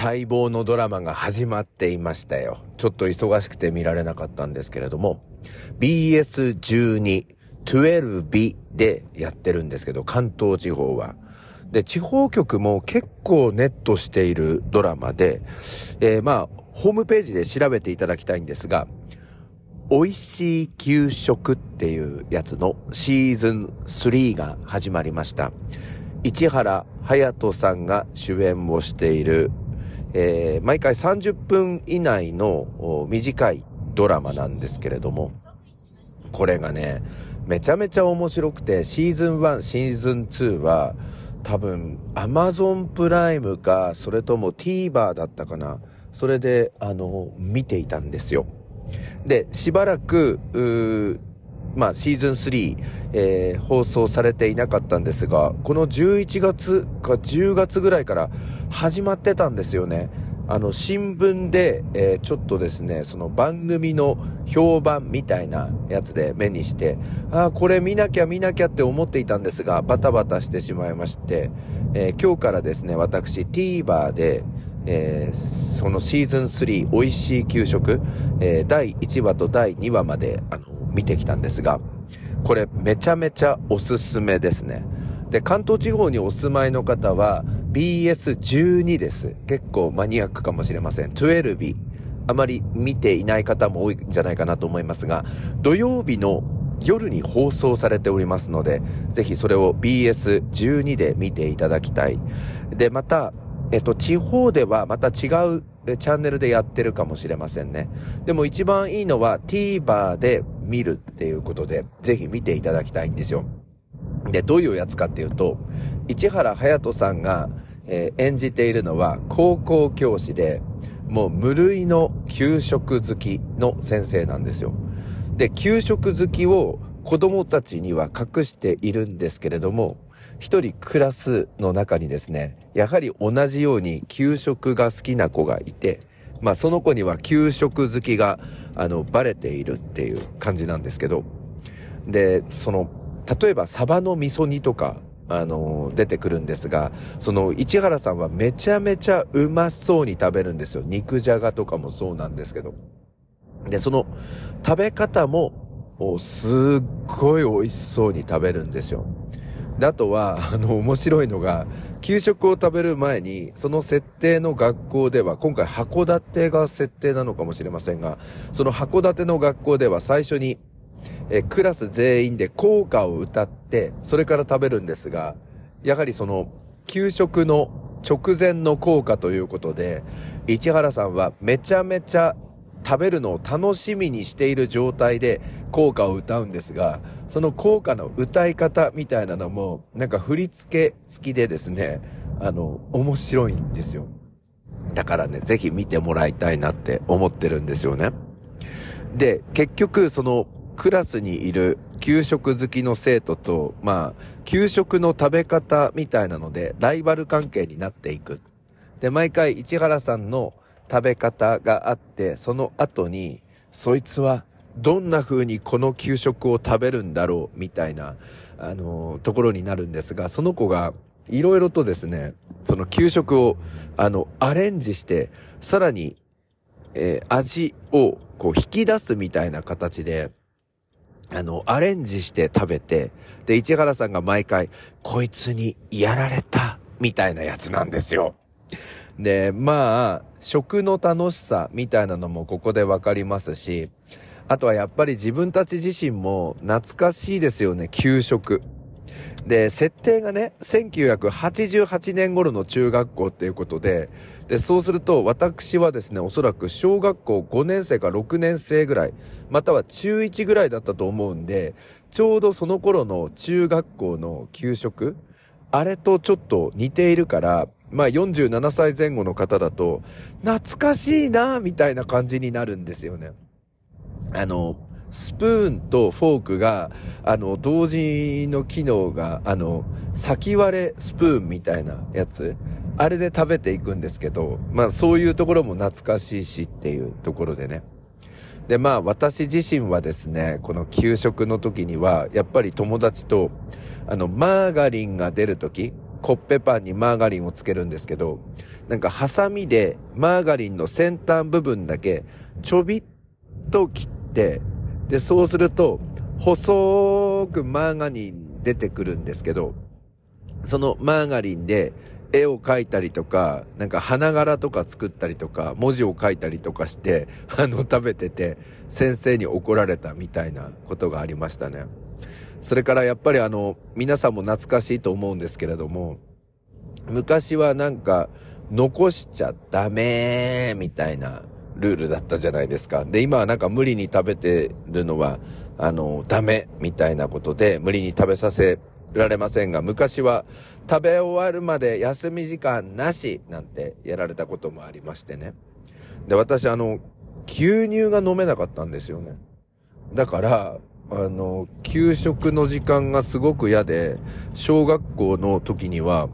待望のドラマが始まっていましたよ。ちょっと忙しくて見られなかったんですけれども、BS12、12でやってるんですけど、関東地方は。で、地方局も結構ネットしているドラマで、えー、まあ、ホームページで調べていただきたいんですが、美味しい給食っていうやつのシーズン3が始まりました。市原隼人さんが主演をしているえー、毎回30分以内の短いドラマなんですけれども、これがね、めちゃめちゃ面白くて、シーズン1、シーズン2は、多分、アマゾンプライムか、それとも TVer だったかな。それで、あの、見ていたんですよ。で、しばらく、まあ、シーズン3、えー、放送されていなかったんですが、この11月か10月ぐらいから始まってたんですよね。あの、新聞で、えー、ちょっとですね、その番組の評判みたいなやつで目にして、ああ、これ見なきゃ見なきゃって思っていたんですが、バタバタしてしまいまして、えー、今日からですね、私 TVer で、えー、そのシーズン3、美味しい給食、え、第1話と第2話まで、あの、見てきたんですが、これめちゃめちゃおすすめですね。で、関東地方にお住まいの方は BS12 です。結構マニアックかもしれません。12あまり見ていない方も多いんじゃないかなと思いますが、土曜日の夜に放送されておりますので、ぜひそれを BS12 で見ていただきたい。で、また、えっと、地方ではまた違うチャンネルでやってるかもしれませんね。でも一番いいのは TVer で見るっていうことで、ぜひ見ていただきたいんですよ。で、どういうやつかっていうと、市原隼人さんが、えー、演じているのは高校教師で、もう無類の給食好きの先生なんですよ。で、給食好きを子供たちには隠しているんですけれども、一人クラスの中にですね、やはり同じように給食が好きな子がいて、まあその子には給食好きが、あの、バレているっていう感じなんですけど、で、その、例えばサバの味噌煮とか、あの、出てくるんですが、その、市原さんはめちゃめちゃうまそうに食べるんですよ。肉じゃがとかもそうなんですけど。で、その、食べ方も、すっごい美味しそうに食べるんですよ。で、あとは、あの、面白いのが、給食を食べる前に、その設定の学校では、今回函館が設定なのかもしれませんが、その函館の学校では最初に、え、クラス全員で校歌を歌って、それから食べるんですが、やはりその、給食の直前の校歌ということで、市原さんはめちゃめちゃ食べるのを楽しみにしている状態で効果を歌うんですが、その効果の歌い方みたいなのも、なんか振り付け付きでですね、あの、面白いんですよ。だからね、ぜひ見てもらいたいなって思ってるんですよね。で、結局、その、クラスにいる給食好きの生徒と、まあ、給食の食べ方みたいなので、ライバル関係になっていく。で、毎回市原さんの食べ方があって、その後に、そいつはどんな風にこの給食を食べるんだろうみたいな、あの、ところになるんですが、その子がいろいろとですね、その給食を、あの、アレンジして、さらに、えー、味をこう引き出すみたいな形で、あの、アレンジして食べて、で、市原さんが毎回、こいつにやられた、みたいなやつなんですよ。で、まあ、食の楽しさみたいなのもここでわかりますし、あとはやっぱり自分たち自身も懐かしいですよね、給食。で、設定がね、1988年頃の中学校っていうことで、で、そうすると私はですね、おそらく小学校5年生か6年生ぐらい、または中1ぐらいだったと思うんで、ちょうどその頃の中学校の給食、あれとちょっと似ているから、まあ47歳前後の方だと、懐かしいなみたいな感じになるんですよね。あの、スプーンとフォークが、あの、同時の機能が、あの、先割れスプーンみたいなやつ、あれで食べていくんですけど、まあそういうところも懐かしいしっていうところでね。で、まあ私自身はですね、この給食の時には、やっぱり友達と、あの、マーガリンが出る時、コッペパンにマーガリンをつけるんですけど、なんかハサミでマーガリンの先端部分だけちょびっと切って、で、そうすると細くマーガリン出てくるんですけど、そのマーガリンで絵を描いたりとか、なんか花柄とか作ったりとか、文字を書いたりとかして、あの、食べてて、先生に怒られたみたいなことがありましたね。それからやっぱりあの、皆さんも懐かしいと思うんですけれども、昔はなんか、残しちゃダメみたいなルールだったじゃないですか。で、今はなんか無理に食べてるのは、あの、ダメみたいなことで、無理に食べさせられませんが、昔は食べ終わるまで休み時間なしなんてやられたこともありましてね。で、私あの、牛乳が飲めなかったんですよね。だから、あの、給食の時間がすごく嫌で、小学校の時には、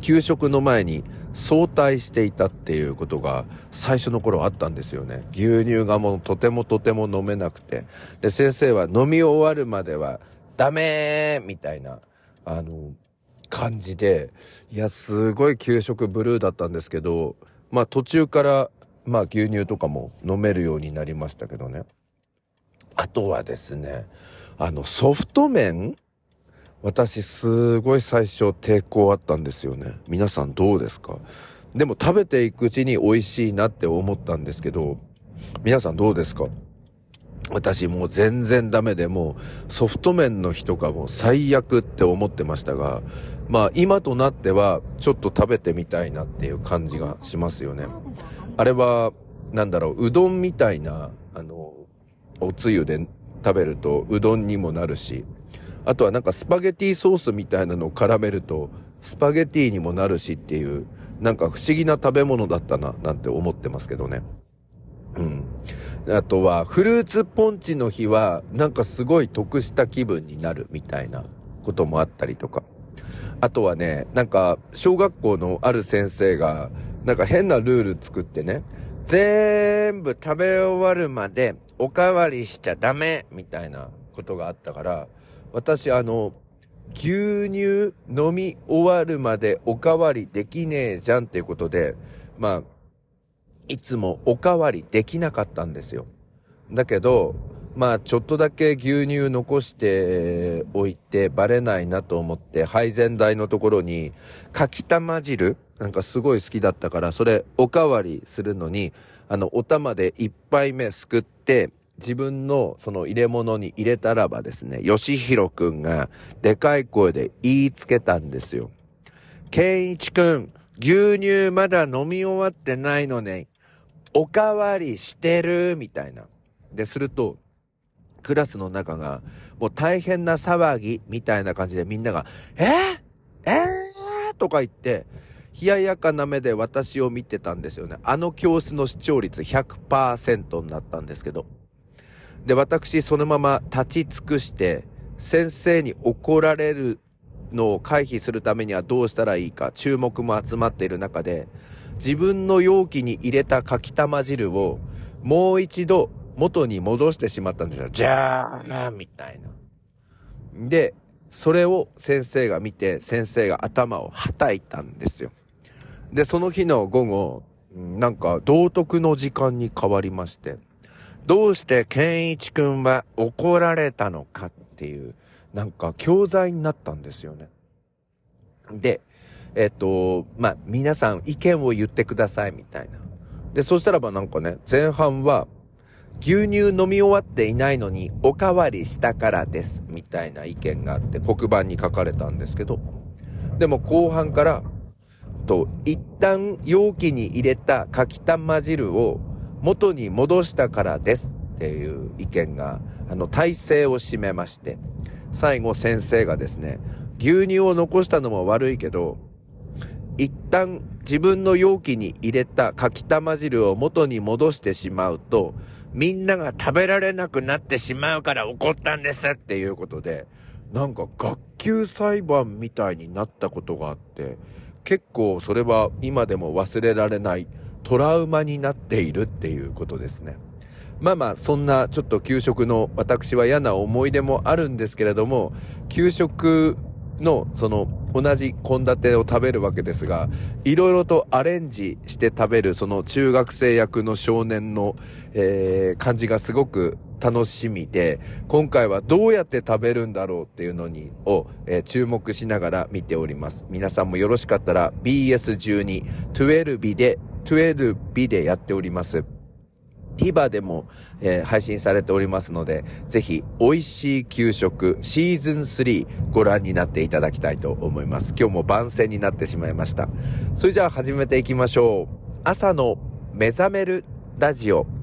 給食の前に早退していたっていうことが最初の頃あったんですよね。牛乳がもうとてもとても飲めなくて。で、先生は飲み終わるまではダメーみたいな、あの、感じで、いや、すごい給食ブルーだったんですけど、まあ途中から、まあ牛乳とかも飲めるようになりましたけどね。あとはですね、あの、ソフト麺私、すごい最初抵抗あったんですよね。皆さんどうですか？でも食べていくうちに美味しいなって思ったんですけど、皆さんどうですか？私もう全然ダメでもうソフト麺の日とかも最悪って思ってましたが、まあ今となってはちょっと食べてみたいなっていう感じがしますよね。あれは、なんだろう、うどんみたいな、あの、おつゆで食べるとうどんにもなるし、あとはなんかスパゲティソースみたいなのを絡めるとスパゲティにもなるしっていう、なんか不思議な食べ物だったな、なんて思ってますけどね。うん。あとは、フルーツポンチの日は、なんかすごい得した気分になるみたいなこともあったりとか。あとはね、なんか、小学校のある先生が、なんか変なルール作ってね、全部食べ終わるまでおかわりしちゃダメみたいなことがあったから、私あの、牛乳飲み終わるまでおかわりできねえじゃんっていうことで、まあ、いつもおかわりできなかったんですよ。だけど、まあちょっとだけ牛乳残しておいてバレないなと思って配膳台のところにかきたま汁なんかすごい好きだったからそれおかわりするのにあのお玉で一杯目すくって自分のその入れ物に入れたらばですね、吉弘くんがでかい声で言いつけたんですよ。健一くん、牛乳まだ飲み終わってないのね。おかわりしてるみたいな。で、すると、クラスの中が、もう大変な騒ぎみたいな感じでみんなが、えー、えー、とか言って、冷ややかな目で私を見てたんですよね。あの教室の視聴率100%になったんですけど。で、私、そのまま立ち尽くして、先生に怒られるのを回避するためにはどうしたらいいか、注目も集まっている中で、自分の容器に入れたかきたま汁を、もう一度元に戻してしまったんですよ。じゃーみたいな。で、それを先生が見て、先生が頭をはたいたんですよ。で、その日の午後、なんか道徳の時間に変わりまして、どうして健一くんは怒られたのかっていう、なんか教材になったんですよね。で、えっと、まあ、皆さん意見を言ってくださいみたいな。で、そしたらばなんかね、前半は、牛乳飲み終わっていないのにおかわりしたからです、みたいな意見があって黒板に書かれたんですけど、でも後半から、と、一旦容器に入れたかきたま汁を元に戻したからですっていう意見が、あの、体制を占めまして、最後先生がですね、牛乳を残したのも悪いけど、一旦自分の容器に入れたかきたま汁を元に戻してしまうと、みんなが食べられなくなってしまうから怒ったんですっていうことで、なんか学級裁判みたいになったことがあって、結構それは今でも忘れられないトラウマになっているっていうことですね。まあまあ、そんなちょっと給食の私は嫌な思い出もあるんですけれども、給食の、その、同じ献立を食べるわけですが、いろいろとアレンジして食べる、その中学生役の少年の、えー、感じがすごく楽しみで、今回はどうやって食べるんだろうっていうのに、を、えー、注目しながら見ております。皆さんもよろしかったら BS12、12で、12日でやっております。TVer でも、えー、配信されておりますので、ぜひ、美味しい給食シーズン3ご覧になっていただきたいと思います。今日も番宣になってしまいました。それじゃあ始めていきましょう。朝の目覚めるラジオ。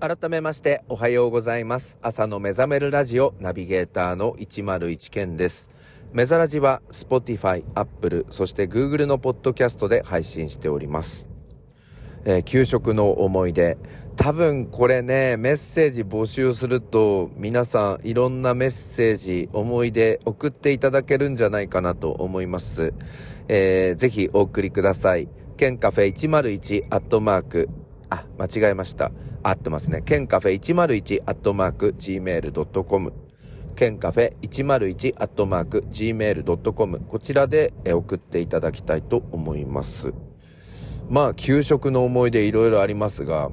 改めましておはようございます。朝の目覚めるラジオナビゲーターの101健です。メザラジは Spotify、Apple、そして Google のポッドキャストで配信しております。えー、給食の思い出。多分これね、メッセージ募集すると皆さんいろんなメッセージ、思い出送っていただけるんじゃないかなと思います。えー、ぜひお送りください。ケンカフェ101アットマーク。あ、間違えました。合ってますね。ケンカフェ101アットマーク gmail.com。ケンカフェ101アットマーク gmail.com こちらで送っていただきたいと思います。まあ、給食の思い出いろいろありますが、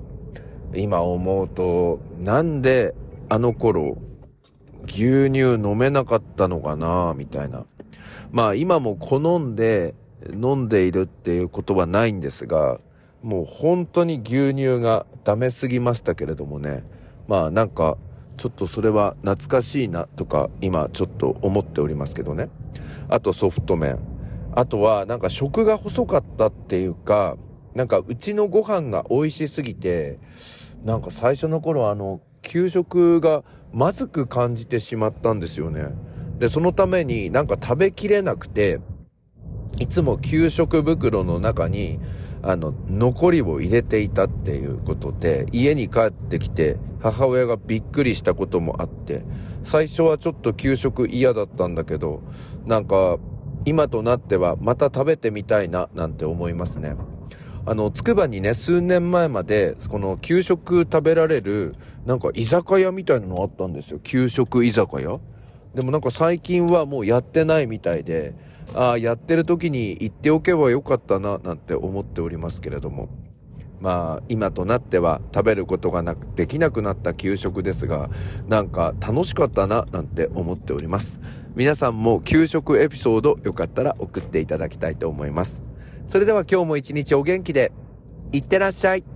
今思うと、なんであの頃、牛乳飲めなかったのかなみたいな。まあ今も好んで飲んでいるっていうことはないんですが、もう本当に牛乳がダメすぎましたけれどもね。まあなんか、ちょっとそれは懐かしいなとか今ちょっと思っておりますけどね。あとソフト麺。あとはなんか食が細かったっていうか、なんかうちのご飯が美味しすぎて、なんか最初の頃あの、給食がまずく感じてしまったんですよね。で、そのためになんか食べきれなくて、いつも給食袋の中にあの、残りを入れていたっていうことで、家に帰ってきて、母親がびっくりしたこともあって、最初はちょっと給食嫌だったんだけど、なんか、今となってはまた食べてみたいな、なんて思いますね。あの、つくばにね、数年前まで、この給食食べられる、なんか居酒屋みたいなのあったんですよ。給食居酒屋でもなんか最近はもうやってないみたいで、あ、やってる時に言っておけばよかったな、なんて思っておりますけれども。まあ、今となっては食べることがなく、できなくなった給食ですが、なんか楽しかったな、なんて思っております。皆さんも給食エピソードよかったら送っていただきたいと思います。それでは今日も一日お元気で、いってらっしゃい。